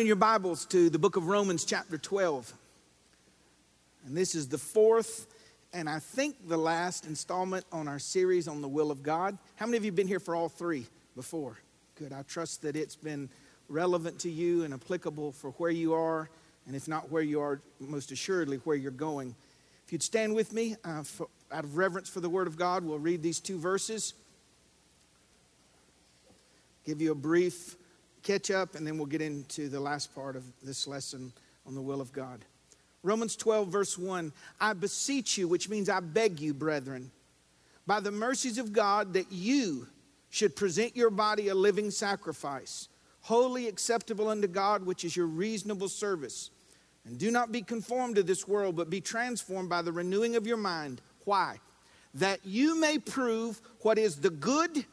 in your Bibles to the book of Romans, chapter 12. And this is the fourth and I think the last installment on our series on the will of God. How many of you have been here for all three before? Good. I trust that it's been relevant to you and applicable for where you are, and if not where you are, most assuredly where you're going. If you'd stand with me, uh, for, out of reverence for the Word of God, we'll read these two verses. Give you a brief catch up, and then we'll get into the last part of this lesson on the will of God. Romans 12, verse 1 I beseech you, which means I beg you, brethren, by the mercies of God, that you should present your body a living sacrifice, wholly acceptable unto God, which is your reasonable service. And do not be conformed to this world, but be transformed by the renewing of your mind. Why? That you may prove what is the good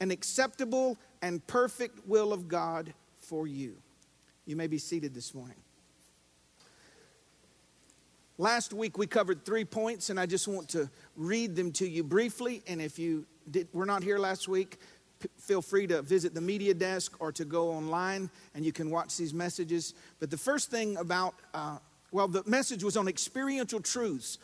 and acceptable and perfect will of God for you. You may be seated this morning. Last week we covered three points, and I just want to read them to you briefly. And if you did, were not here last week, p- feel free to visit the media desk or to go online and you can watch these messages. But the first thing about, uh, well, the message was on experiential truths.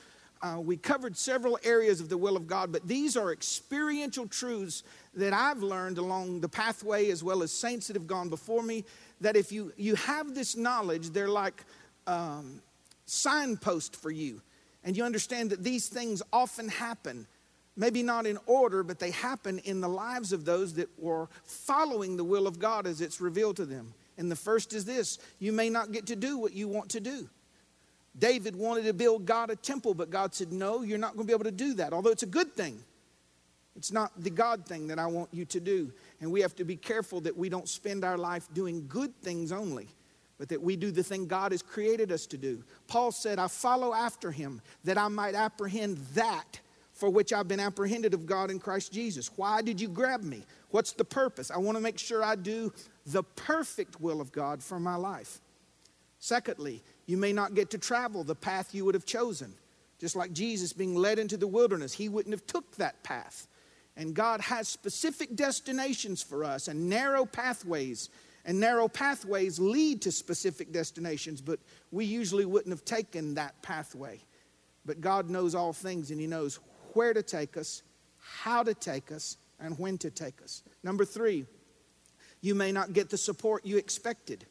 Uh, we covered several areas of the will of God, but these are experiential truths that I've learned along the pathway, as well as saints that have gone before me, that if you, you have this knowledge, they're like um, signposts for you. And you understand that these things often happen, maybe not in order, but they happen in the lives of those that were following the will of God as it's revealed to them. And the first is this you may not get to do what you want to do. David wanted to build God a temple, but God said, No, you're not going to be able to do that, although it's a good thing. It's not the God thing that I want you to do. And we have to be careful that we don't spend our life doing good things only, but that we do the thing God has created us to do. Paul said, I follow after him that I might apprehend that for which I've been apprehended of God in Christ Jesus. Why did you grab me? What's the purpose? I want to make sure I do the perfect will of God for my life. Secondly, you may not get to travel the path you would have chosen. Just like Jesus being led into the wilderness, he wouldn't have took that path. And God has specific destinations for us and narrow pathways. And narrow pathways lead to specific destinations, but we usually wouldn't have taken that pathway. But God knows all things and He knows where to take us, how to take us, and when to take us. Number three, you may not get the support you expected.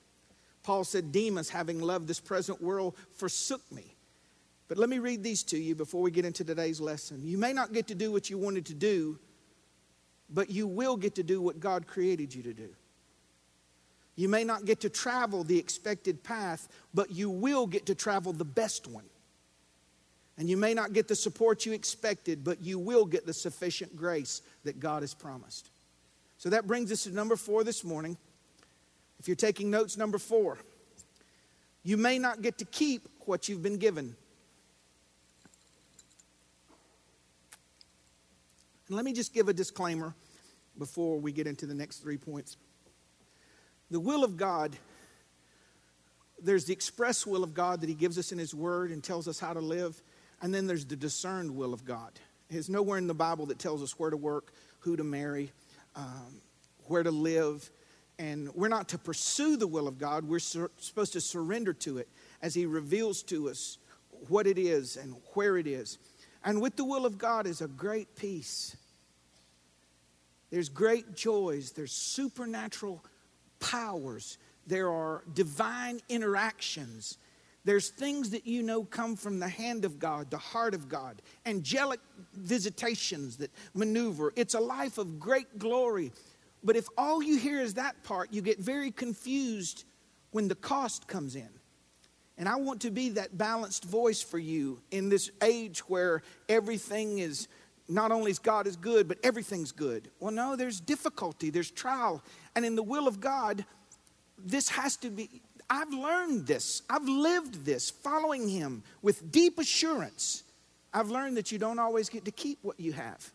Paul said, Demas, having loved this present world, forsook me. But let me read these to you before we get into today's lesson. You may not get to do what you wanted to do but you will get to do what God created you to do. You may not get to travel the expected path, but you will get to travel the best one. And you may not get the support you expected, but you will get the sufficient grace that God has promised. So that brings us to number four this morning. If you're taking notes, number four, you may not get to keep what you've been given. And let me just give a disclaimer before we get into the next three points. The will of God, there's the express will of God that He gives us in His Word and tells us how to live, and then there's the discerned will of God. There's nowhere in the Bible that tells us where to work, who to marry, um, where to live. And we're not to pursue the will of God, we're sur- supposed to surrender to it as He reveals to us what it is and where it is. And with the will of God is a great peace. There's great joys, there's supernatural powers, there are divine interactions. There's things that you know come from the hand of God, the heart of God, angelic visitations that maneuver. It's a life of great glory. But if all you hear is that part, you get very confused when the cost comes in. And I want to be that balanced voice for you in this age where everything is not only is God is good, but everything's good. Well, no, there's difficulty, there's trial. And in the will of God, this has to be, I've learned this, I've lived this, following Him with deep assurance. I've learned that you don't always get to keep what you have.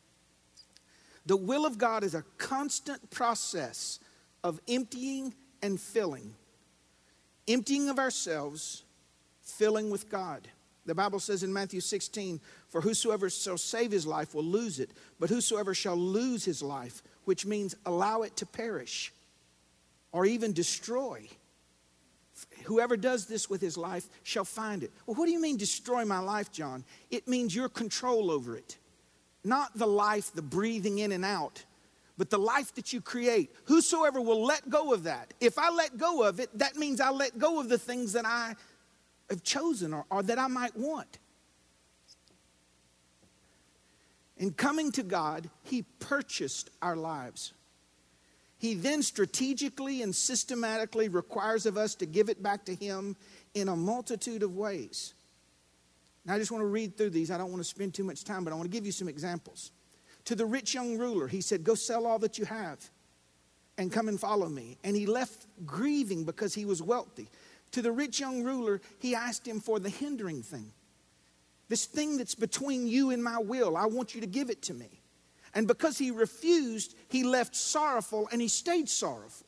The will of God is a constant process of emptying and filling, emptying of ourselves filling with God. The Bible says in Matthew 16, For whosoever shall save his life will lose it, but whosoever shall lose his life, which means allow it to perish or even destroy, Whoever does this with his life shall find it. Well, what do you mean destroy my life, John? It means your control over it. Not the life, the breathing in and out, but the life that you create. Whosoever will let go of that. If I let go of it, that means I let go of the things that I have chosen or, or that I might want. In coming to God, He purchased our lives. He then strategically and systematically requires of us to give it back to Him in a multitude of ways. I just want to read through these. I don't want to spend too much time, but I want to give you some examples. To the rich young ruler, he said, Go sell all that you have and come and follow me. And he left grieving because he was wealthy. To the rich young ruler, he asked him for the hindering thing. This thing that's between you and my will, I want you to give it to me. And because he refused, he left sorrowful and he stayed sorrowful.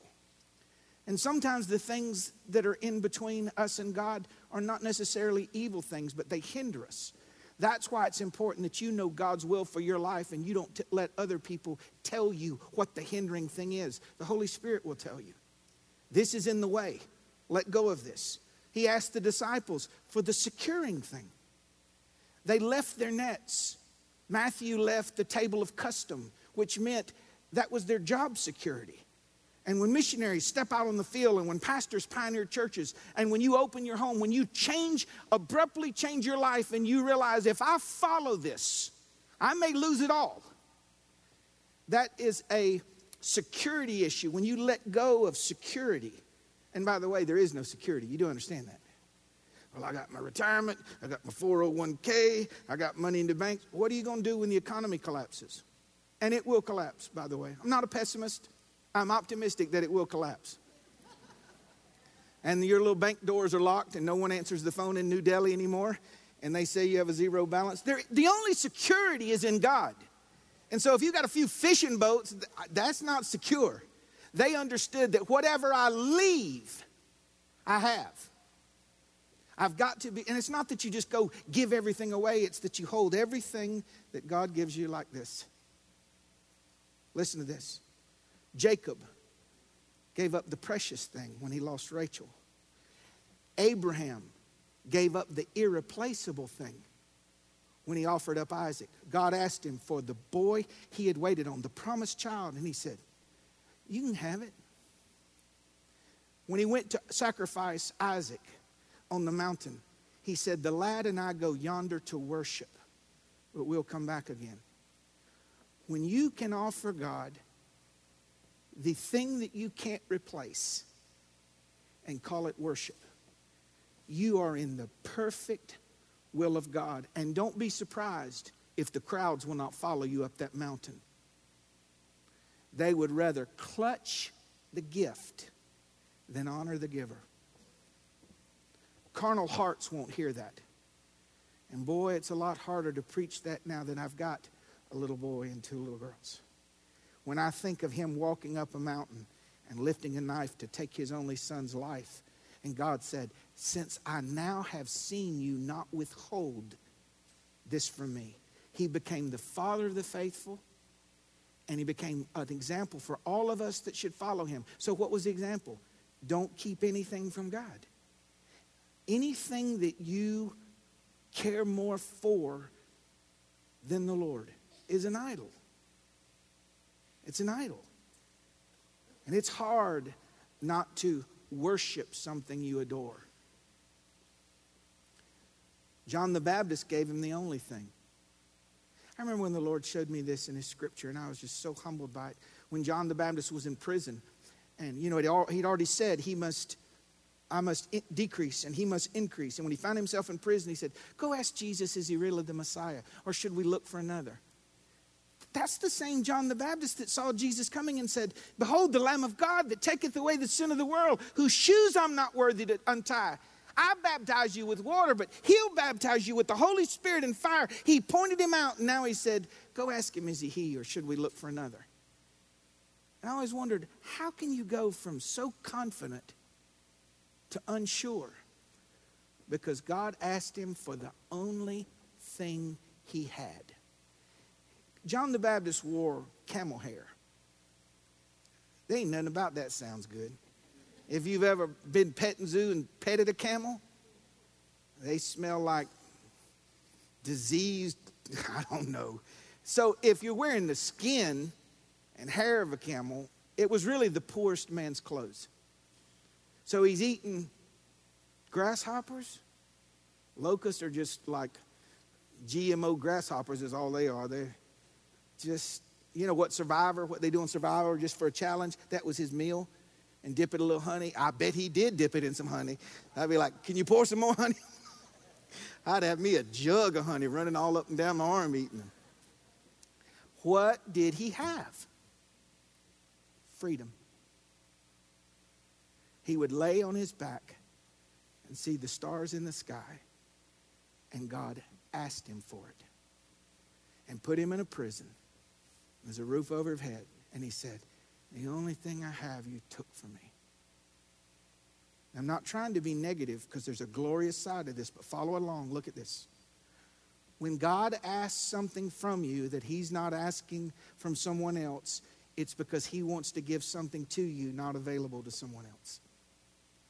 And sometimes the things that are in between us and God are not necessarily evil things, but they hinder us. That's why it's important that you know God's will for your life and you don't t- let other people tell you what the hindering thing is. The Holy Spirit will tell you. This is in the way. Let go of this. He asked the disciples for the securing thing. They left their nets. Matthew left the table of custom, which meant that was their job security. And when missionaries step out on the field, and when pastors pioneer churches, and when you open your home, when you change, abruptly change your life, and you realize if I follow this, I may lose it all. That is a security issue. When you let go of security, and by the way, there is no security, you do understand that. Well, I got my retirement, I got my 401k, I got money in the bank. What are you going to do when the economy collapses? And it will collapse, by the way. I'm not a pessimist, I'm optimistic that it will collapse. And your little bank doors are locked and no one answers the phone in New Delhi anymore, and they say you have a zero balance. They're, the only security is in God. And so if you got a few fishing boats, that's not secure. They understood that whatever I leave, I have. I've got to be, and it's not that you just go give everything away, it's that you hold everything that God gives you like this. Listen to this Jacob gave up the precious thing when he lost Rachel, Abraham gave up the irreplaceable thing when he offered up Isaac. God asked him for the boy he had waited on, the promised child, and he said, You can have it. When he went to sacrifice Isaac, on the mountain, he said, The lad and I go yonder to worship, but we'll come back again. When you can offer God the thing that you can't replace and call it worship, you are in the perfect will of God. And don't be surprised if the crowds will not follow you up that mountain. They would rather clutch the gift than honor the giver. Carnal hearts won't hear that. And boy, it's a lot harder to preach that now than I've got a little boy and two little girls. When I think of him walking up a mountain and lifting a knife to take his only son's life, and God said, Since I now have seen you not withhold this from me, he became the father of the faithful and he became an example for all of us that should follow him. So, what was the example? Don't keep anything from God anything that you care more for than the Lord is an idol. It's an idol. And it's hard not to worship something you adore. John the Baptist gave him the only thing. I remember when the Lord showed me this in His scripture, and I was just so humbled by it. When John the Baptist was in prison, and you know, he'd already said he must I must decrease and he must increase. And when he found himself in prison, he said, Go ask Jesus, is he really the Messiah? Or should we look for another? That's the same John the Baptist that saw Jesus coming and said, Behold, the Lamb of God that taketh away the sin of the world, whose shoes I'm not worthy to untie. I baptize you with water, but he'll baptize you with the Holy Spirit and fire. He pointed him out, and now he said, Go ask him, is he he, or should we look for another? And I always wondered, how can you go from so confident to unsure because God asked him for the only thing he had. John the Baptist wore camel hair. There ain't nothing about that sounds good. If you've ever been petting zoo and petted a camel, they smell like diseased, I don't know. So if you're wearing the skin and hair of a camel, it was really the poorest man's clothes. So he's eating grasshoppers. Locusts are just like GMO grasshoppers, is all they are. They're just, you know what Survivor, what they do on Survivor just for a challenge? That was his meal. And dip it a little honey. I bet he did dip it in some honey. I'd be like, can you pour some more honey? I'd have me a jug of honey running all up and down my arm eating. What did he have? Freedom. He would lay on his back and see the stars in the sky, and God asked him for it and put him in a prison. There's a roof over his head, and he said, The only thing I have you took from me. I'm not trying to be negative because there's a glorious side to this, but follow along. Look at this. When God asks something from you that He's not asking from someone else, it's because He wants to give something to you not available to someone else.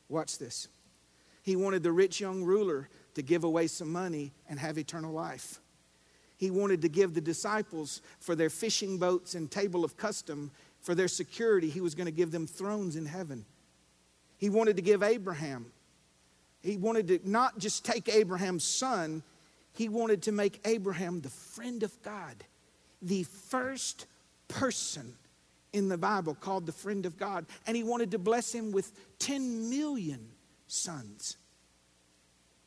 Watch this. He wanted the rich young ruler to give away some money and have eternal life. He wanted to give the disciples for their fishing boats and table of custom, for their security, he was going to give them thrones in heaven. He wanted to give Abraham. He wanted to not just take Abraham's son, he wanted to make Abraham the friend of God, the first person in the Bible called the friend of God. And he wanted to bless him with 10 million sons.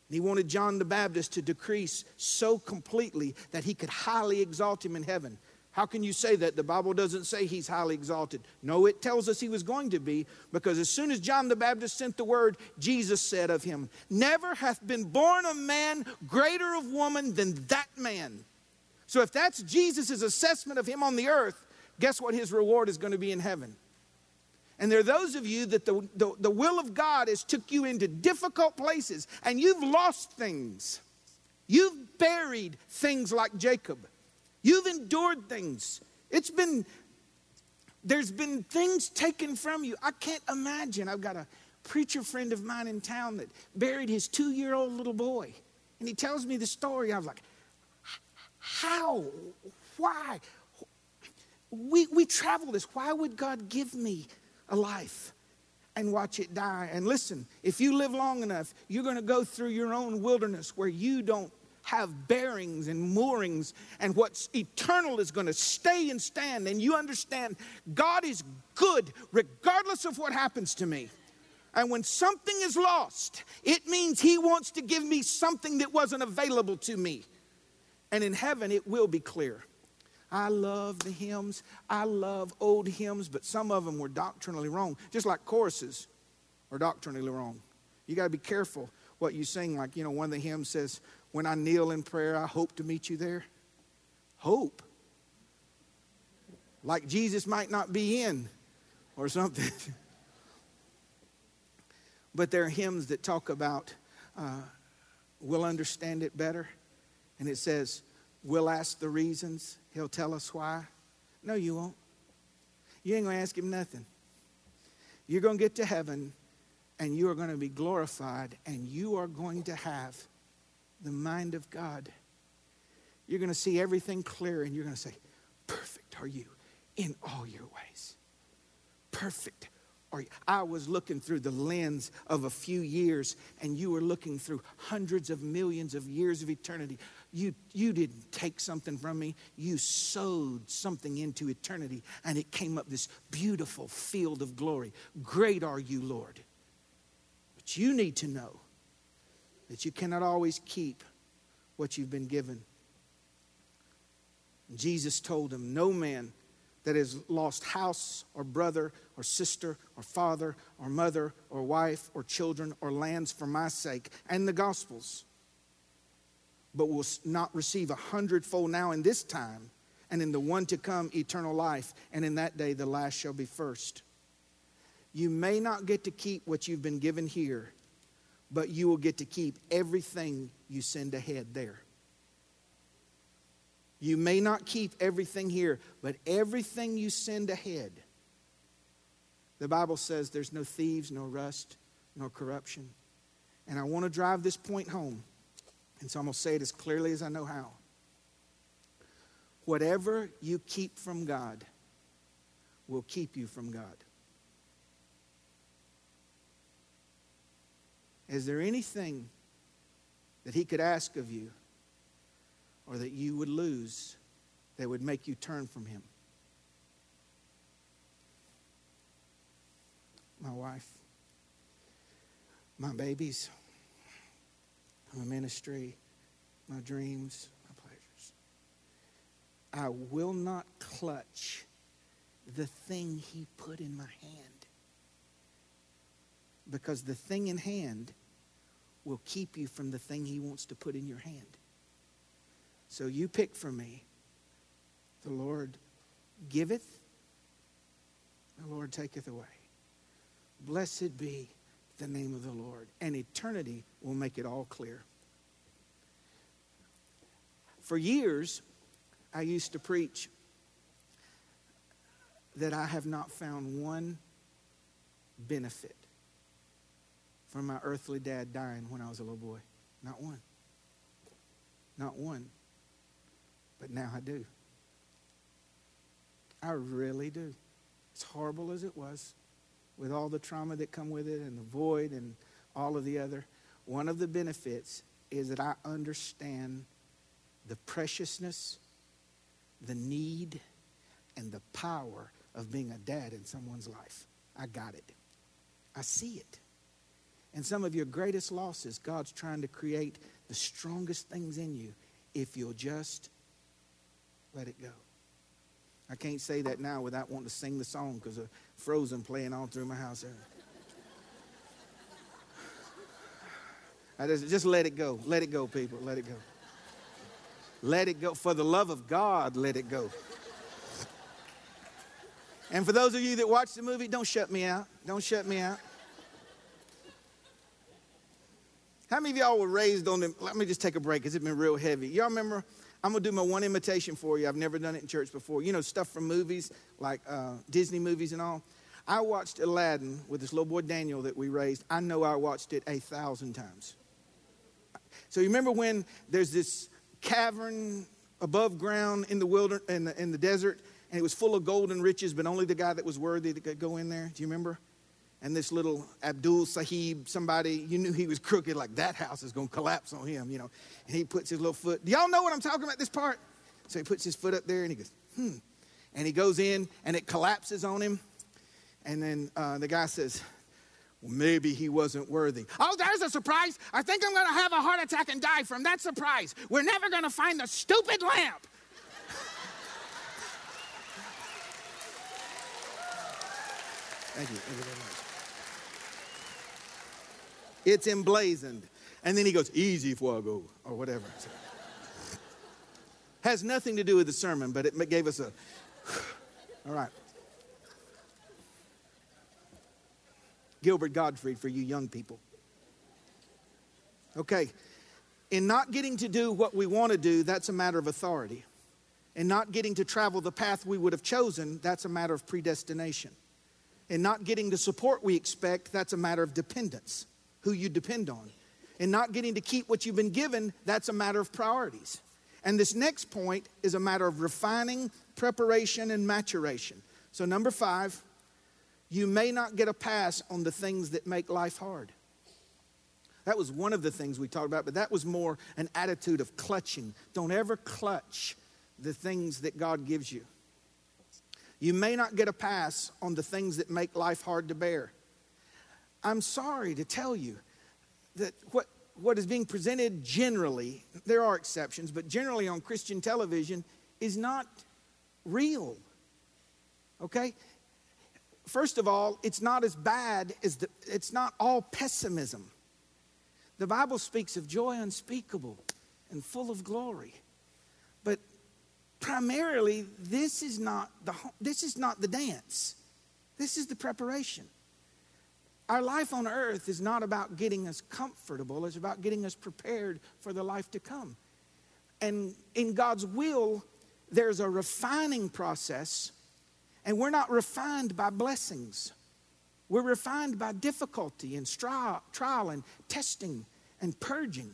He wanted John the Baptist to decrease so completely that he could highly exalt him in heaven. How can you say that? The Bible doesn't say he's highly exalted. No, it tells us he was going to be because as soon as John the Baptist sent the word, Jesus said of him, Never hath been born a man greater of woman than that man. So if that's Jesus' assessment of him on the earth, guess what his reward is going to be in heaven? And there are those of you that the, the, the will of God has took you into difficult places and you've lost things. You've buried things like Jacob. You've endured things. It's been, there's been things taken from you. I can't imagine. I've got a preacher friend of mine in town that buried his two year old little boy. And he tells me the story. I was like, how? Why? We, we travel this. Why would God give me a life and watch it die? And listen, if you live long enough, you're going to go through your own wilderness where you don't have bearings and moorings, and what's eternal is going to stay and stand. And you understand God is good regardless of what happens to me. And when something is lost, it means He wants to give me something that wasn't available to me. And in heaven, it will be clear. I love the hymns. I love old hymns, but some of them were doctrinally wrong, just like choruses are doctrinally wrong. You got to be careful what you sing. Like, you know, one of the hymns says, when I kneel in prayer, I hope to meet you there? Hope. Like Jesus might not be in or something. but there are hymns that talk about uh, we'll understand it better. And it says, we'll ask the reasons, he'll tell us why. No, you won't. You ain't going to ask him nothing. You're going to get to heaven and you are going to be glorified and you are going to have the mind of God, you're going to see everything clear and you're going to say, Perfect are you in all your ways. Perfect are you. I was looking through the lens of a few years and you were looking through hundreds of millions of years of eternity. You, you didn't take something from me, you sowed something into eternity and it came up this beautiful field of glory. Great are you, Lord. But you need to know that you cannot always keep what you've been given. Jesus told him, No man that has lost house or brother or sister or father or mother or wife or children or lands for my sake and the gospels, but will not receive a hundredfold now in this time and in the one to come eternal life, and in that day the last shall be first. You may not get to keep what you've been given here but you will get to keep everything you send ahead there. You may not keep everything here, but everything you send ahead, The Bible says there's no thieves, no rust, no corruption. And I want to drive this point home. And so I'm going to say it as clearly as I know how. Whatever you keep from God will keep you from God. Is there anything that He could ask of you or that you would lose that would make you turn from Him? My wife, my babies, my ministry, my dreams, my pleasures. I will not clutch the thing He put in my hand. Because the thing in hand will keep you from the thing He wants to put in your hand. So you pick for me. The Lord giveth, the Lord taketh away. Blessed be the name of the Lord. And eternity will make it all clear. For years, I used to preach that I have not found one benefit from my earthly dad dying when I was a little boy. Not one. Not one. But now I do. I really do. As horrible as it was, with all the trauma that come with it and the void and all of the other, one of the benefits is that I understand the preciousness, the need, and the power of being a dad in someone's life. I got it. I see it. And some of your greatest losses, God's trying to create the strongest things in you if you'll just let it go. I can't say that now without wanting to sing the song because of Frozen playing all through my house. I just, just let it go. Let it go, people. Let it go. Let it go. For the love of God, let it go. And for those of you that watch the movie, don't shut me out. Don't shut me out. How many of y'all were raised on them? Let me just take a break because it's been real heavy. Y'all remember? I'm going to do my one imitation for you. I've never done it in church before. You know, stuff from movies, like uh, Disney movies and all. I watched Aladdin with this little boy Daniel that we raised. I know I watched it a thousand times. So you remember when there's this cavern above ground in the wilderness, in the, in the desert, and it was full of gold and riches, but only the guy that was worthy could go in there. Do you remember? And this little Abdul Sahib, somebody, you knew he was crooked, like that house is to collapse on him, you know. And he puts his little foot. Do y'all know what I'm talking about, this part? So he puts his foot up there and he goes, hmm. And he goes in and it collapses on him. And then uh, the guy says, well, maybe he wasn't worthy. Oh, there's a surprise. I think I'm to have a heart attack and die from that surprise. We're never to find the stupid lamp. Thank you. Thank you very much. It's emblazoned. And then he goes, easy fuego, or whatever. Has nothing to do with the sermon, but it gave us a. All right. Gilbert Gottfried for you young people. Okay. In not getting to do what we want to do, that's a matter of authority. In not getting to travel the path we would have chosen, that's a matter of predestination and not getting the support we expect, that's a matter of dependence, who you depend on. And not getting to keep what you've been given, that's a matter of priorities. And this next point is a matter of refining, preparation, and maturation. So, number five, you may not get a pass on the things that make life hard. That was one of the things we talked about, but that was more an attitude of clutching. Don't ever clutch the things that God gives you. You may not get a pass on the things that make life hard to bear. I'm sorry to tell you that what, what is being presented generally, there are exceptions, but generally on Christian television is not real. Okay? First of all, it's not as bad as the, it's not all pessimism. The Bible speaks of joy unspeakable and full of glory. But primarily this is not the this is not the dance this is the preparation our life on earth is not about getting us comfortable it's about getting us prepared for the life to come and in god's will there's a refining process and we're not refined by blessings We're refined by difficulty and trial and testing and purging.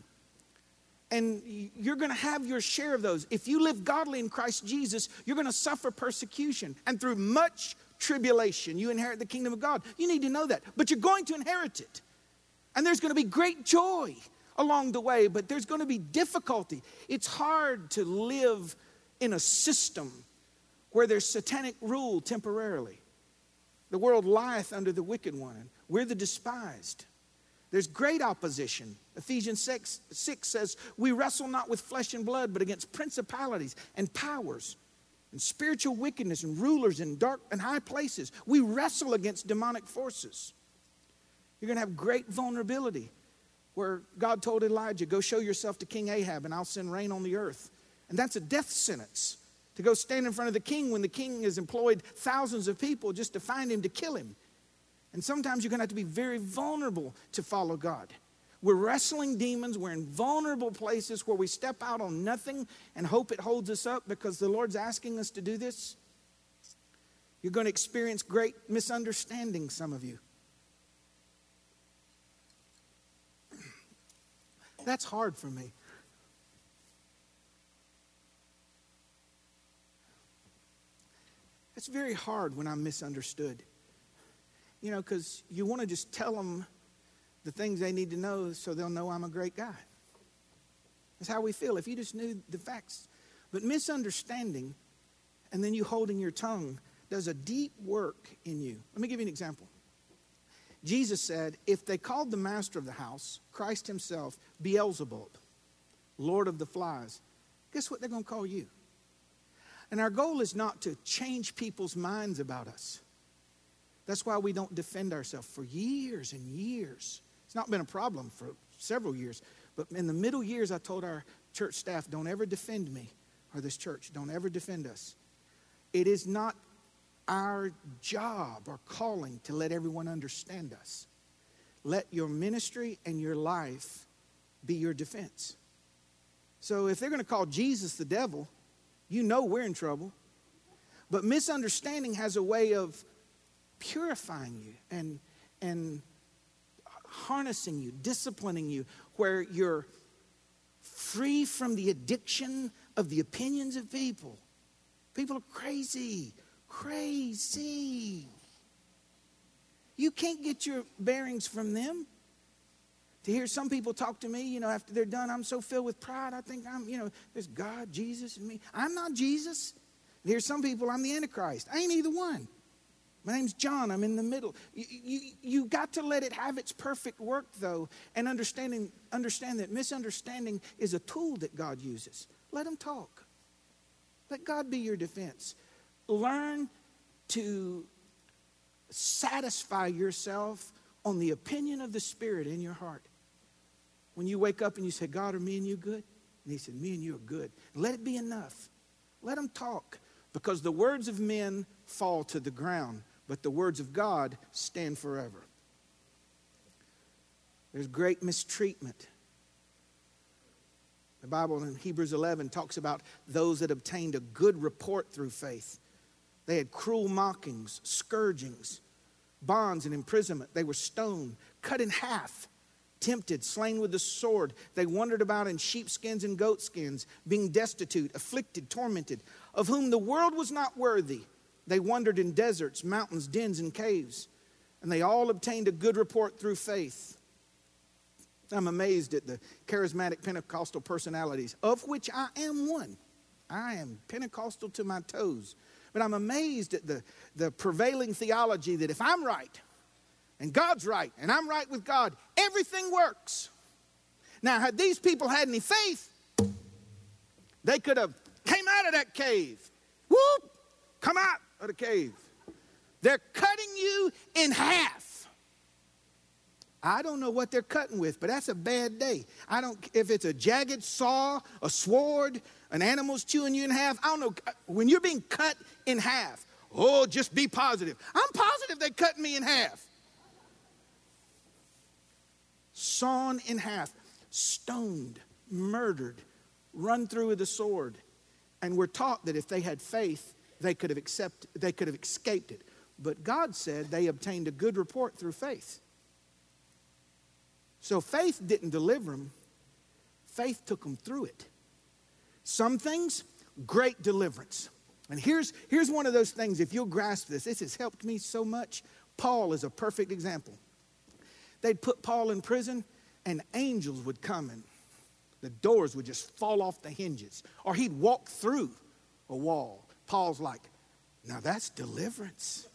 And you're going to have your share of those. If you live godly in Christ Jesus, you're going to suffer persecution. And through much tribulation, you inherit the kingdom of God. You need to know that. But you're going to inherit it. And there's going to be great joy along the way, but there's going to be difficulty. It's hard to live in a system where there's satanic rule temporarily. The world lieth under the wicked one, and we're the despised. There's great opposition. Ephesians 6, 6 says, We wrestle not with flesh and blood, but against principalities and powers and spiritual wickedness and rulers in dark and high places. We wrestle against demonic forces. You're going to have great vulnerability where God told Elijah, Go show yourself to King Ahab, and I'll send rain on the earth. And that's a death sentence to go stand in front of the king when the king has employed thousands of people just to find him to kill him. And sometimes you're going to have to be very vulnerable to follow God. We're wrestling demons. We're in vulnerable places where we step out on nothing and hope it holds us up because the Lord's asking us to do this. You're going to experience great misunderstanding, some of you. That's hard for me. It's very hard when I'm misunderstood. You know, because you want to just tell them the things they need to know so they'll know I'm a great guy. That's how we feel. If you just knew the facts. But misunderstanding and then you holding your tongue does a deep work in you. Let me give you an example. Jesus said, if they called the master of the house, Christ himself, Beelzebub, Lord of the flies, guess what they're going to call you? And our goal is not to change people's minds about us. That's why we don't defend ourselves for years and years. It's not been a problem for several years. But in the middle years, I told our church staff, don't ever defend me or this church. Don't ever defend us. It is not our job or calling to let everyone understand us. Let your ministry and your life be your defense. So if they're going to call Jesus the devil, you know we're in trouble. But misunderstanding has a way of purifying you and, and harnessing you, disciplining you, where you're free from the addiction of the opinions of people. People are crazy, crazy. You can't get your bearings from them. To hear some people talk to me, you know, after they're done, I'm so filled with pride. I think I'm, you know, there's God, Jesus, and me. I'm not Jesus. And here's some people, I'm the Antichrist. I ain't either one. My name's John. I'm in the middle. You, you, you got to let it have its perfect work, though, and understanding, understand that misunderstanding is a tool that God uses. Let them talk. Let God be your defense. Learn to satisfy yourself on the opinion of the Spirit in your heart. When you wake up and you say, God, are me and you good? And he said, Me and you are good. Let it be enough. Let them talk because the words of men fall to the ground, but the words of God stand forever. There's great mistreatment. The Bible in Hebrews 11 talks about those that obtained a good report through faith. They had cruel mockings, scourgings, bonds, and imprisonment. They were stoned, cut in half, tempted, slain with the sword. They wandered about in sheepskins and goatskins, being destitute, afflicted, tormented, of whom the world was not worthy. They wandered in deserts, mountains, dens, and caves, and they all obtained a good report through faith. I'm amazed at the charismatic Pentecostal personalities, of which I am one. I am Pentecostal to my toes. But I'm amazed at the, the prevailing theology that if I'm right, and God's right, and I'm right with God, everything works. Now, had these people had any faith, they could have came out of that cave. Whoop! Come out of the cave. They're cutting you in half. I don't know what they're cutting with, but that's a bad day. I don't if it's a jagged saw, a sword, an animal's chewing you in half. I don't know. When you're being cut in half, oh, just be positive. I'm positive they cut me in half sawn in half, stoned, murdered, run through with a sword. And we're taught that if they had faith, they could have accepted, they could have escaped it. But God said they obtained a good report through faith. So faith didn't deliver them, faith took them through it. Some things, great deliverance. And here's, here's one of those things, if you'll grasp this, this has helped me so much. Paul is a perfect example. They'd put Paul in prison, and angels would come and the doors would just fall off the hinges. Or he'd walk through a wall. Paul's like, now that's deliverance.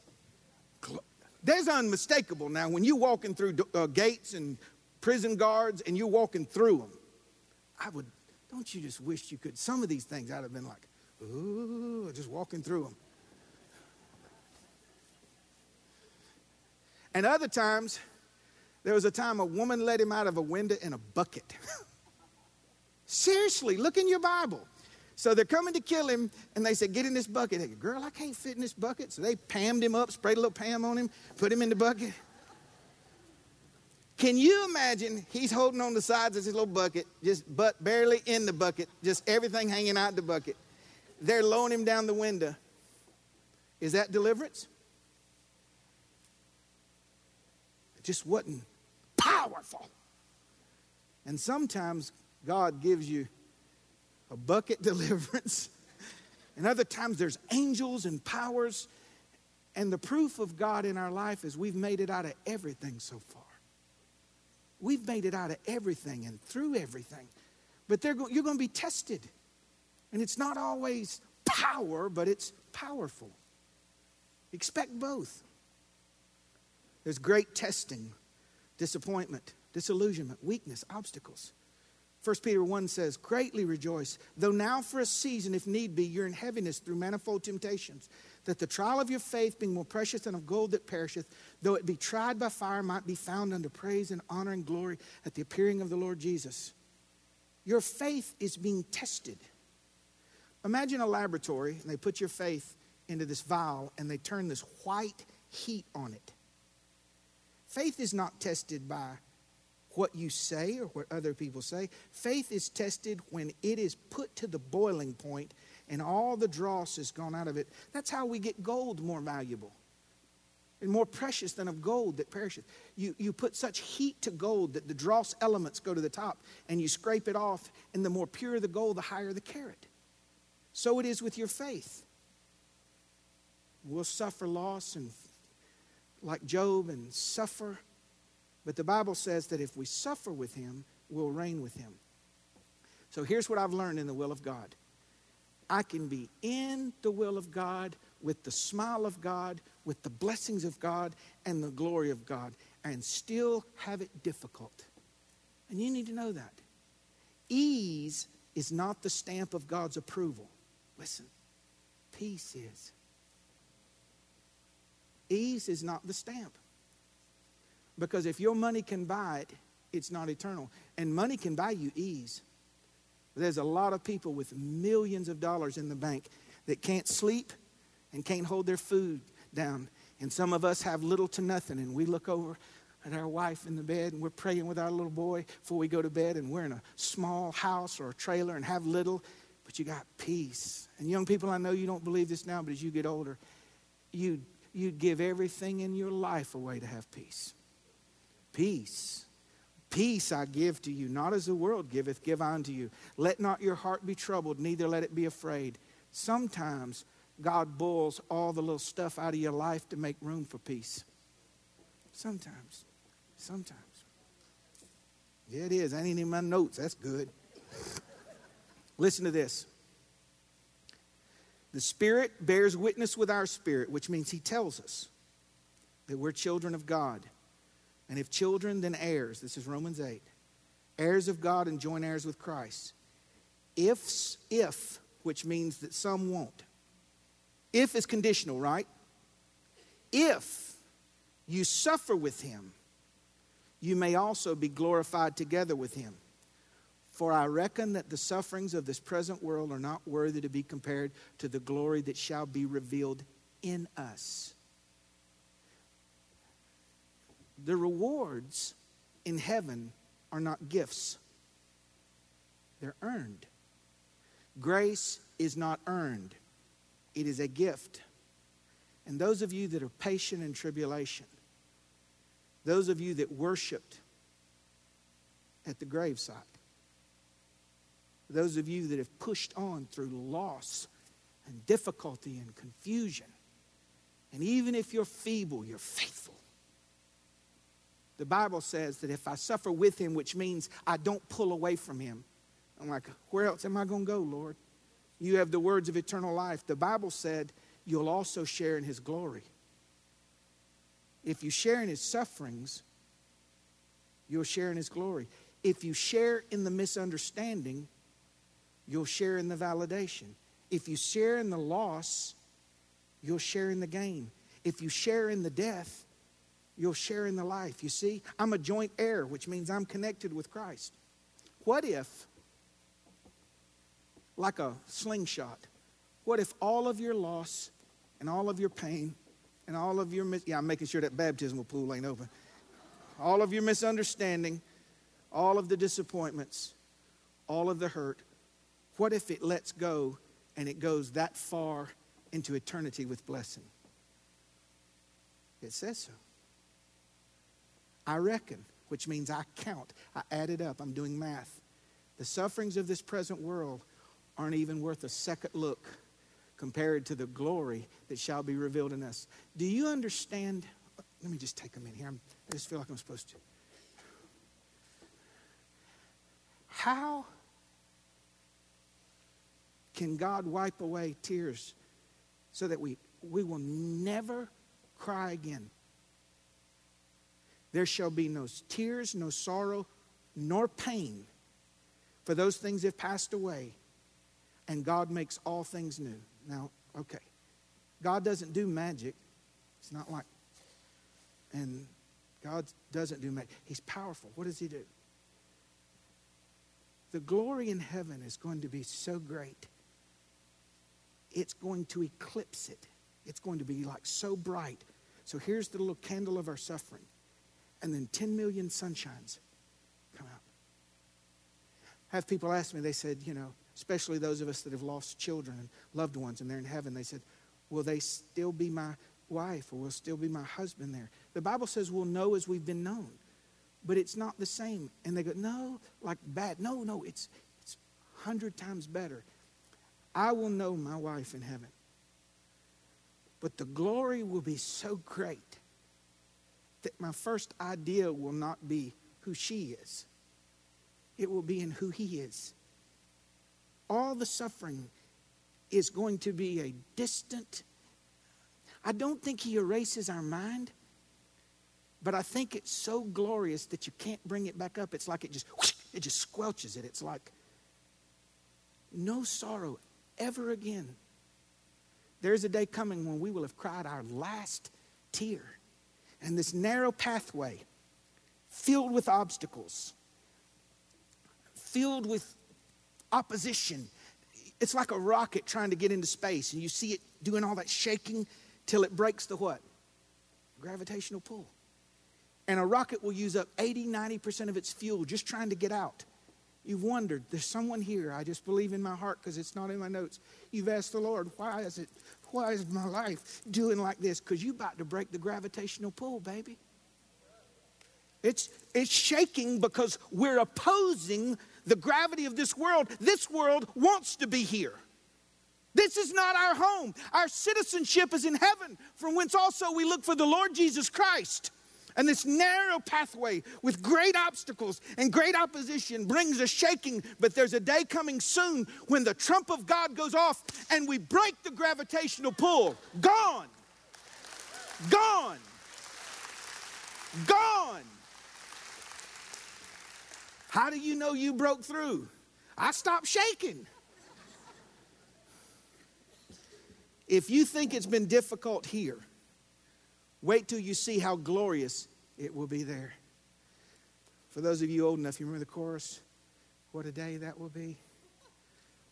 There's unmistakable now when you're walking through uh, gates and prison guards and you're walking through them. I would, don't you just wish you could? Some of these things I'd have been like, ooh, just walking through them. And other times, there was a time a woman let him out of a window in a bucket. Seriously, look in your Bible. So they're coming to kill him, and they said, Get in this bucket. They go, Girl, I can't fit in this bucket. So they pammed him up, sprayed a little Pam on him, put him in the bucket. Can you imagine he's holding on the sides of his little bucket, just but barely in the bucket, just everything hanging out the bucket. They're lowering him down the window. Is that deliverance? It just wasn't powerful. And sometimes God gives you a bucket deliverance. And other times there's angels and powers. And the proof of God in our life is we've made it out of everything so far. We've made it out of everything and through everything. But go- you're going to be tested. And it's not always power, but it's powerful. Expect both. There's great testing, disappointment, disillusionment, weakness, obstacles. 1 Peter 1 says, Greatly rejoice, though now for a season, if need be, you're in heaviness through manifold temptations, that the trial of your faith, being more precious than of gold that perisheth, though it be tried by fire, might be found unto praise and honor and glory at the appearing of the Lord Jesus. Your faith is being tested. Imagine a laboratory, and they put your faith into this vial, and they turn this white heat on it. Faith is not tested by what you say or what other people say. Faith is tested when it is put to the boiling point and all the dross has gone out of it. That's how we get gold more valuable and more precious than of gold that perisheth. You, you put such heat to gold that the dross elements go to the top and you scrape it off, and the more pure the gold, the higher the carat. So it is with your faith. We'll suffer loss and like Job and suffer but the Bible says that if we suffer with him, we'll reign with him. So here's what I've learned in the will of God I can be in the will of God with the smile of God, with the blessings of God, and the glory of God, and still have it difficult. And you need to know that. Ease is not the stamp of God's approval. Listen, peace is. Ease is not the stamp. Because if your money can buy it, it's not eternal. And money can buy you ease. There's a lot of people with millions of dollars in the bank that can't sleep and can't hold their food down. And some of us have little to nothing, and we look over at our wife in the bed and we're praying with our little boy before we go to bed, and we're in a small house or a trailer and have little, but you got peace. And young people, I know you don't believe this now, but as you get older, you, you'd give everything in your life away to have peace. Peace. Peace I give to you, not as the world giveth, give I unto you. Let not your heart be troubled, neither let it be afraid. Sometimes God boils all the little stuff out of your life to make room for peace. Sometimes. Sometimes. Yeah, it is. I ain't in my notes. That's good. Listen to this. The Spirit bears witness with our spirit, which means He tells us that we're children of God. And if children, then heirs. This is Romans 8. Heirs of God and joint heirs with Christ. If, if, which means that some won't. If is conditional, right? If you suffer with him, you may also be glorified together with him. For I reckon that the sufferings of this present world are not worthy to be compared to the glory that shall be revealed in us. The rewards in heaven are not gifts, they're earned. Grace is not earned, it is a gift. And those of you that are patient in tribulation, those of you that worshiped at the graveside, those of you that have pushed on through loss and difficulty and confusion, and even if you're feeble, you're faithful. The Bible says that if I suffer with him, which means I don't pull away from him, I'm like, where else am I going to go, Lord? You have the words of eternal life. The Bible said you'll also share in his glory. If you share in his sufferings, you'll share in his glory. If you share in the misunderstanding, you'll share in the validation. If you share in the loss, you'll share in the gain. If you share in the death, you'll share in the life. You see, I'm a joint heir, which means I'm connected with Christ. What if, like a slingshot, what if all of your loss and all of your pain and all of your, yeah, I'm making sure that baptismal pool ain't open. All of your misunderstanding, all of the disappointments, all of the hurt, what if it lets go and it goes that far into eternity with blessing? It says so. I reckon, which means I count, I add it up, I'm doing math. The sufferings of this present world aren't even worth a second look compared to the glory that shall be revealed in us. Do you understand? Let me just take a minute here. I'm, I just feel like I'm supposed to. How can God wipe away tears so that we, we will never cry again? There shall be no tears, no sorrow, nor pain, for those things have passed away, and God makes all things new. Now, okay. God doesn't do magic. It's not like, and God doesn't do magic. He's powerful. What does He do? The glory in heaven is going to be so great, it's going to eclipse it. It's going to be like so bright. So here's the little candle of our suffering. And then 10 million sunshines come out. have people ask me, they said, you know, especially those of us that have lost children and loved ones and they're in heaven, they said, Will they still be my wife or will still be my husband there? The Bible says we'll know as we've been known, but it's not the same. And they go, No, like bad. No, no, it's it's hundred times better. I will know my wife in heaven. But the glory will be so great that my first idea will not be who she is. It will be in who he is all the suffering is going to be a distant. I don't think he erases our mind, but I think it's so glorious that you can't bring it back up. It's like it just it just squelches it. It's like no sorrow ever again. There's a day coming when we will have cried our last tear. And this narrow pathway, filled with obstacles, filled with opposition. It's like a rocket trying to get into space, and you see it doing all that shaking till it breaks the what? Gravitational pull. And a rocket will use up 80, 90% of its fuel just trying to get out. You've wondered, there's someone here, I just believe in my heart because it's not in my notes. You've asked the Lord, why is it, why is my life doing like this? Because you're about to break the gravitational pull, baby. It's, it's shaking because we're opposing the gravity of this world. This world wants to be here. This is not our home. Our citizenship is in heaven, from whence also we look for the Lord Jesus Christ. And this narrow pathway with great obstacles and great opposition brings a shaking, but there's a day coming soon when the trump of God goes off and we break the gravitational pull. Gone. Gone. Gone. How do you know you broke through? I stopped shaking. If you think it's been difficult here, wait till you see how glorious it will be there. For those of you old enough, you remember the chorus? What a day that will be.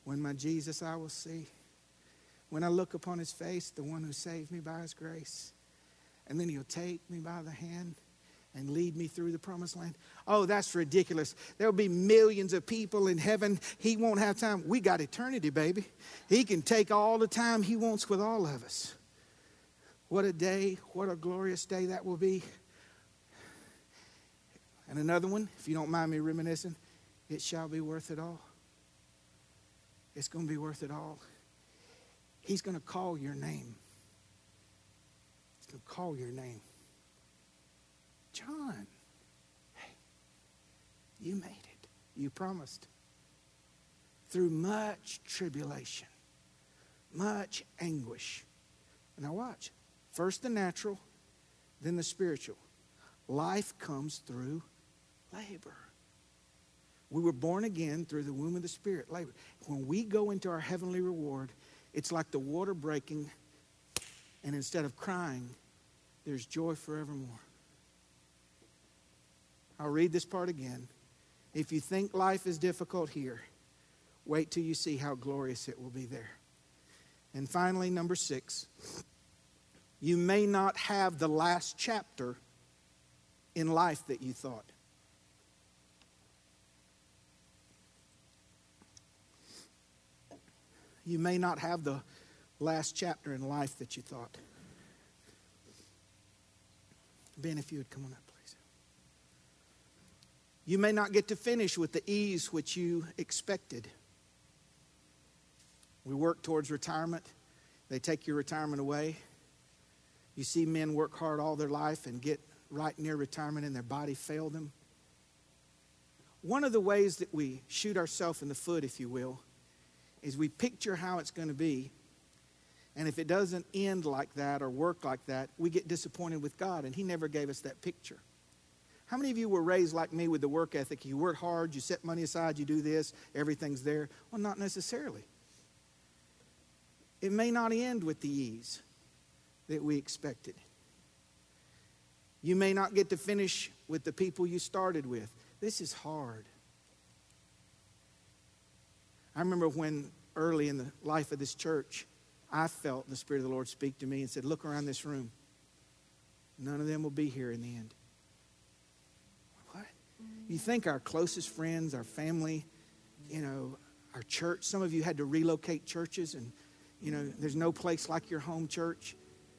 When my Jesus I will see. When I look upon his face, the one who saved me by his grace. And then he'll take me by the hand and lead me through the promised land. Oh, that's ridiculous. There'll be millions of people in heaven. He won't have time. We got eternity, baby. He can take all the time He wants with all of us. What a day, what a glorious day that will be. And another one, if you don't mind me reminiscing, it shall be worth it all. It's going to be worth it all. He's going to call your name. He's going to call your name. John, hey, you made it. You promised. Through much tribulation, much anguish. Now, watch. First the natural, then the spiritual. Life comes through labor. We were born again through the womb of the Spirit, labor. When we go into our heavenly reward, it's like the water breaking, and instead of crying, there's joy forevermore. I'll read this part again. If you think life is difficult here, wait till you see how glorious it will be there. And finally, number six. You may not have the last chapter in life that you thought. You may not have the last chapter in life that you thought. Ben, if you would come on up, please. You may not get to finish with the ease which you expected. We work towards retirement, they take your retirement away. You see men work hard all their life and get right near retirement and their body fail them. One of the ways that we shoot ourselves in the foot, if you will, is we picture how it's going to be. And if it doesn't end like that or work like that, we get disappointed with God. And He never gave us that picture. How many of you were raised like me with the work ethic? You work hard, you set money aside, you do this, everything's there. Well, not necessarily. It may not end with the ease that we expected. You may not get to finish with the people you started with. This is hard. I remember when early in the life of this church, I felt the Spirit of the Lord speak to me and said, Look around this room. None of them will be here in the end. What? You mm-hmm. think our closest friends, our family, you know, our church, some of you had to relocate churches and, you know, there's no place like your home church.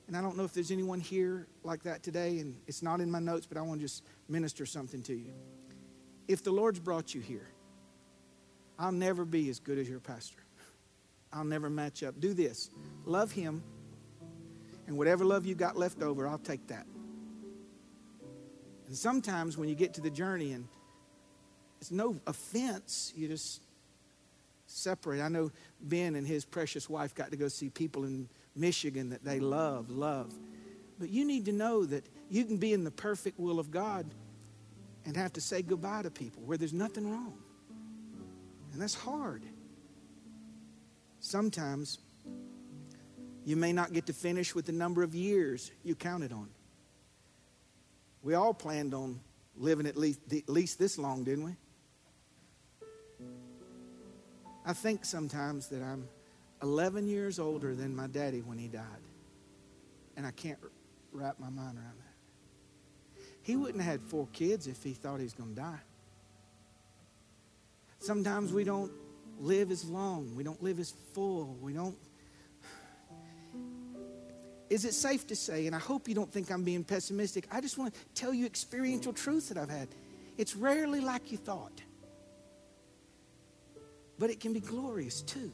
And I don't know if there's anyone here like that today, and it's not in my notes, but I want to just minister something to you. If the Lord's brought you here, I'll never be as good as your pastor. I'll never match up. Do this love him, and whatever love you got left over, I'll take that. And sometimes when you get to the journey and it's no offense, you just separate. I know Ben and his precious wife got to go see people in Michigan that they love, love. But you need to know that you can be in the perfect will of God and have to say goodbye to people where there's nothing wrong. And that's hard. Sometimes you may not get to finish with the number of years you counted on. We all planned on living at least, at least this long, didn't we? I think sometimes that I'm 11 years older than my daddy when he died. And I can't wrap my mind around that. He wouldn't have had four kids if he thought he was going to die. Sometimes we don't live as long, we don't live as full, we don't. Is it safe to say, and I hope you don't think I'm being pessimistic, I just want to tell you experiential truths that I've had. It's rarely like you thought, but it can be glorious too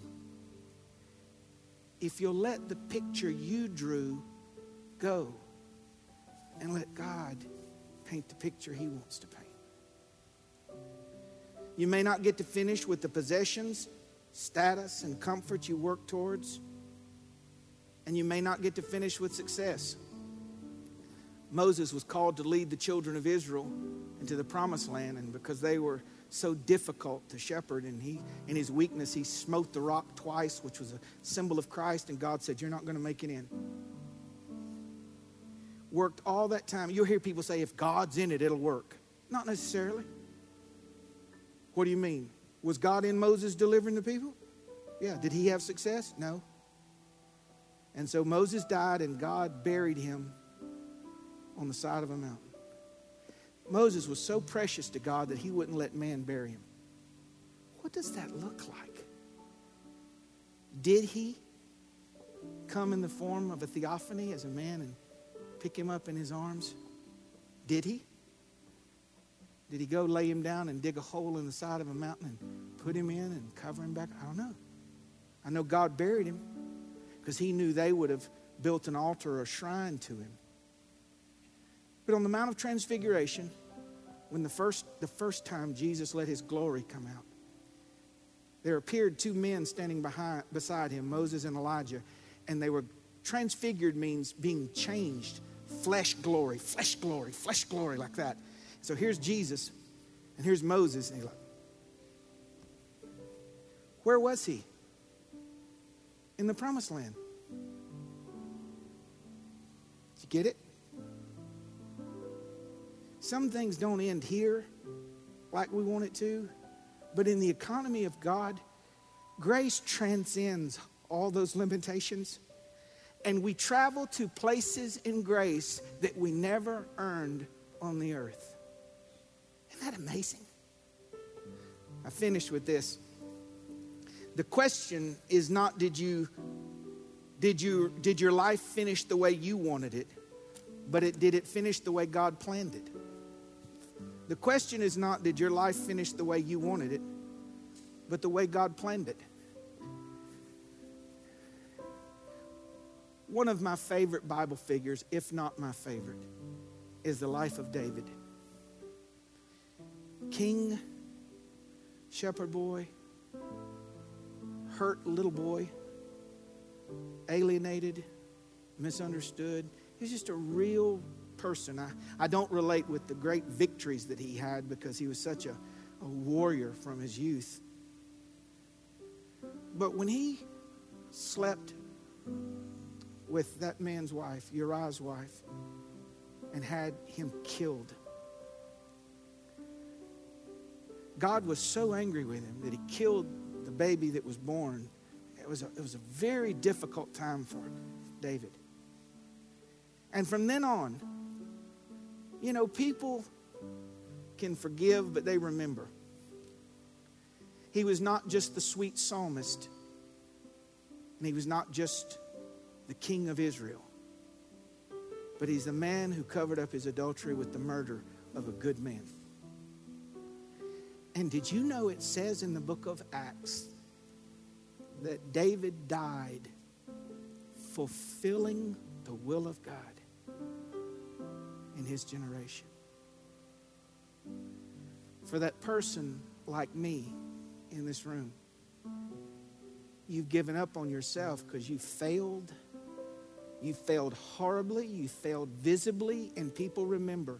if you'll let the picture you drew go and let God paint the picture He wants to paint. You may not get to finish with the possessions, status, and comfort you work towards, and you may not get to finish with success. Moses was called to lead the children of Israel into the promised land, and because they were so difficult to shepherd. And he, in his weakness, he smote the rock twice, which was a symbol of Christ. And God said, You're not going to make it in. Worked all that time. You'll hear people say, If God's in it, it'll work. Not necessarily. What do you mean? Was God in Moses delivering the people? Yeah. Did he have success? No. And so Moses died, and God buried him on the side of a mountain. Moses was so precious to God that he wouldn't let man bury him. What does that look like? Did he come in the form of a theophany as a man and pick him up in his arms? Did he? Did he go lay him down and dig a hole in the side of a mountain and put him in and cover him back? I don't know. I know God buried him because he knew they would have built an altar or a shrine to him. But on the Mount of Transfiguration, when the first, the first time Jesus let his glory come out, there appeared two men standing behind, beside him, Moses and Elijah, and they were transfigured means being changed, flesh glory, flesh glory, flesh glory, like that. So here's Jesus, and here's Moses, and he's like, where was he? In the promised land. Did you get it? Some things don't end here like we want it to, but in the economy of God, grace transcends all those limitations. And we travel to places in grace that we never earned on the earth. Isn't that amazing? I finished with this. The question is not did you did you did your life finish the way you wanted it, but it did it finish the way God planned it. The question is not did your life finish the way you wanted it, but the way God planned it. One of my favorite Bible figures, if not my favorite, is the life of David king, shepherd boy, hurt little boy, alienated, misunderstood. He's just a real person. I, I don't relate with the great victories that he had because he was such a, a warrior from his youth. But when he slept with that man's wife, Uriah's wife, and had him killed, God was so angry with him that he killed the baby that was born. It was a, it was a very difficult time for David. And from then on, you know, people can forgive, but they remember. He was not just the sweet psalmist, and he was not just the king of Israel, but he's the man who covered up his adultery with the murder of a good man. And did you know it says in the book of Acts that David died fulfilling the will of God in his generation? For that person like me in this room, you've given up on yourself because you failed. You failed horribly. You failed visibly, and people remember.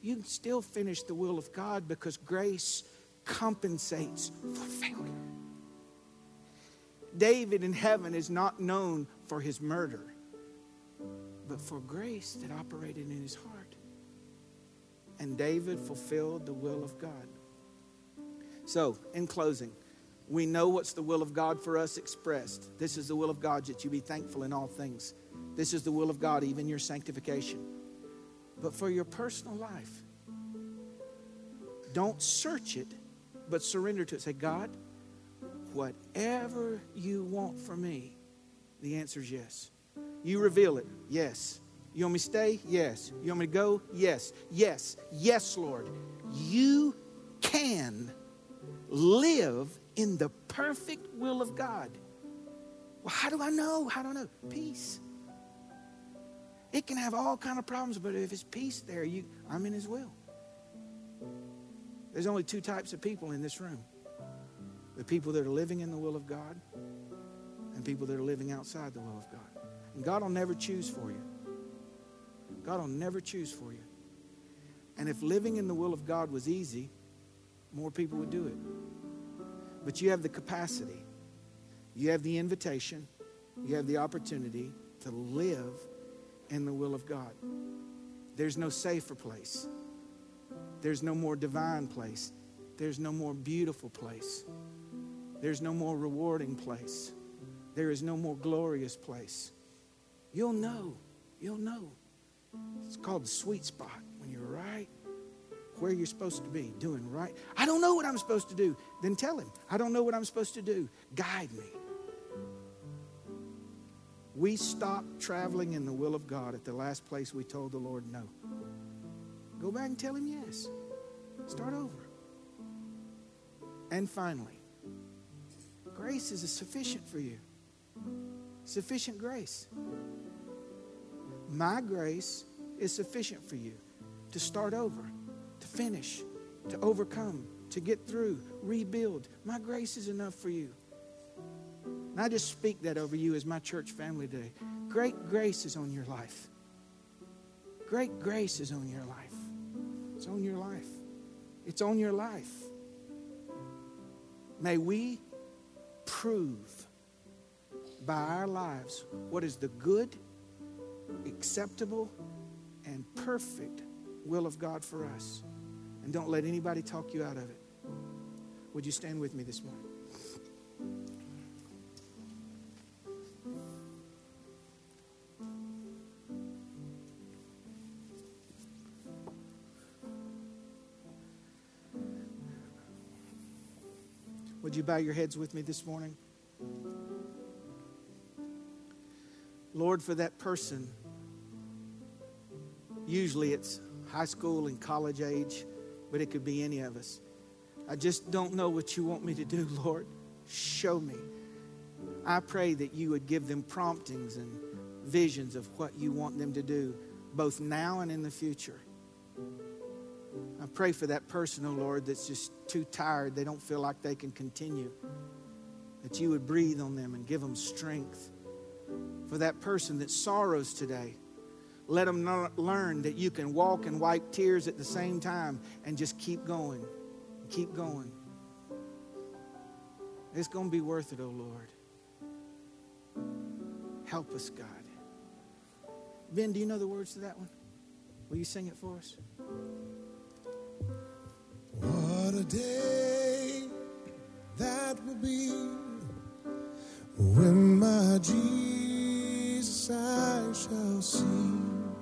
You can still finish the will of God because grace compensates for failure. David in heaven is not known for his murder, but for grace that operated in his heart. And David fulfilled the will of God. So, in closing, we know what's the will of God for us expressed. This is the will of God that you be thankful in all things. This is the will of God, even your sanctification. But for your personal life, don't search it but surrender to it. Say, God, whatever you want from me, the answer is yes. You reveal it, yes. You want me to stay? Yes. You want me to go? Yes. Yes. Yes, Lord. You can live in the perfect will of God. Well, how do I know? How do I know? Peace. It can have all kind of problems, but if it's peace there, you I'm in his will. There's only two types of people in this room the people that are living in the will of God and people that are living outside the will of God. And God will never choose for you. God will never choose for you. And if living in the will of God was easy, more people would do it. But you have the capacity, you have the invitation, you have the opportunity to live in the will of God. There's no safer place. There's no more divine place. There's no more beautiful place. There's no more rewarding place. There is no more glorious place. You'll know. You'll know. It's called the sweet spot when you're right where you're supposed to be, doing right. I don't know what I'm supposed to do. Then tell him, I don't know what I'm supposed to do. Guide me. We stopped traveling in the will of God at the last place we told the Lord no. Go back and tell Him yes. Start over. And finally, grace is sufficient for you. Sufficient grace. My grace is sufficient for you to start over, to finish, to overcome, to get through, rebuild. My grace is enough for you. And I just speak that over you as my church family today. Great grace is on your life. Great grace is on your life. It's on your life. It's on your life. May we prove by our lives what is the good, acceptable, and perfect will of God for us. And don't let anybody talk you out of it. Would you stand with me this morning? Would you bow your heads with me this morning? Lord, for that person, usually it's high school and college age, but it could be any of us. I just don't know what you want me to do, Lord. Show me. I pray that you would give them promptings and visions of what you want them to do, both now and in the future. I pray for that person, oh Lord, that's just too tired. They don't feel like they can continue. That you would breathe on them and give them strength. For that person that sorrows today, let them learn that you can walk and wipe tears at the same time and just keep going. Keep going. It's going to be worth it, oh Lord. Help us, God. Ben, do you know the words to that one? Will you sing it for us? What a day that will be when my Jesus I shall see,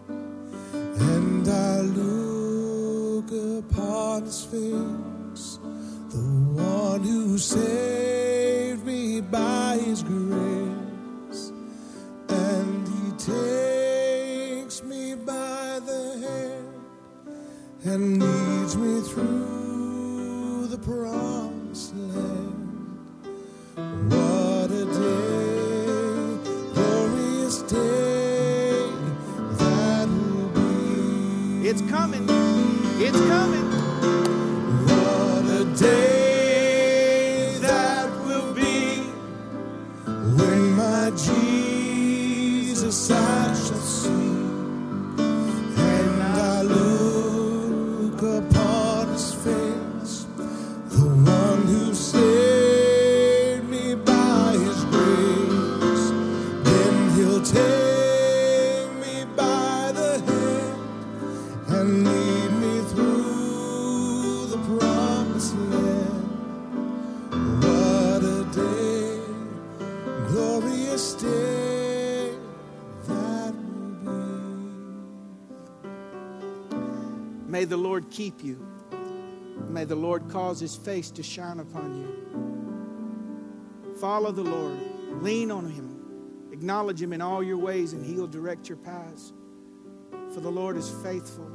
and I look upon his face, the one who saved It's coming. May the Lord cause his face to shine upon you. Follow the Lord. Lean on him. Acknowledge him in all your ways, and he'll direct your paths. For the Lord is faithful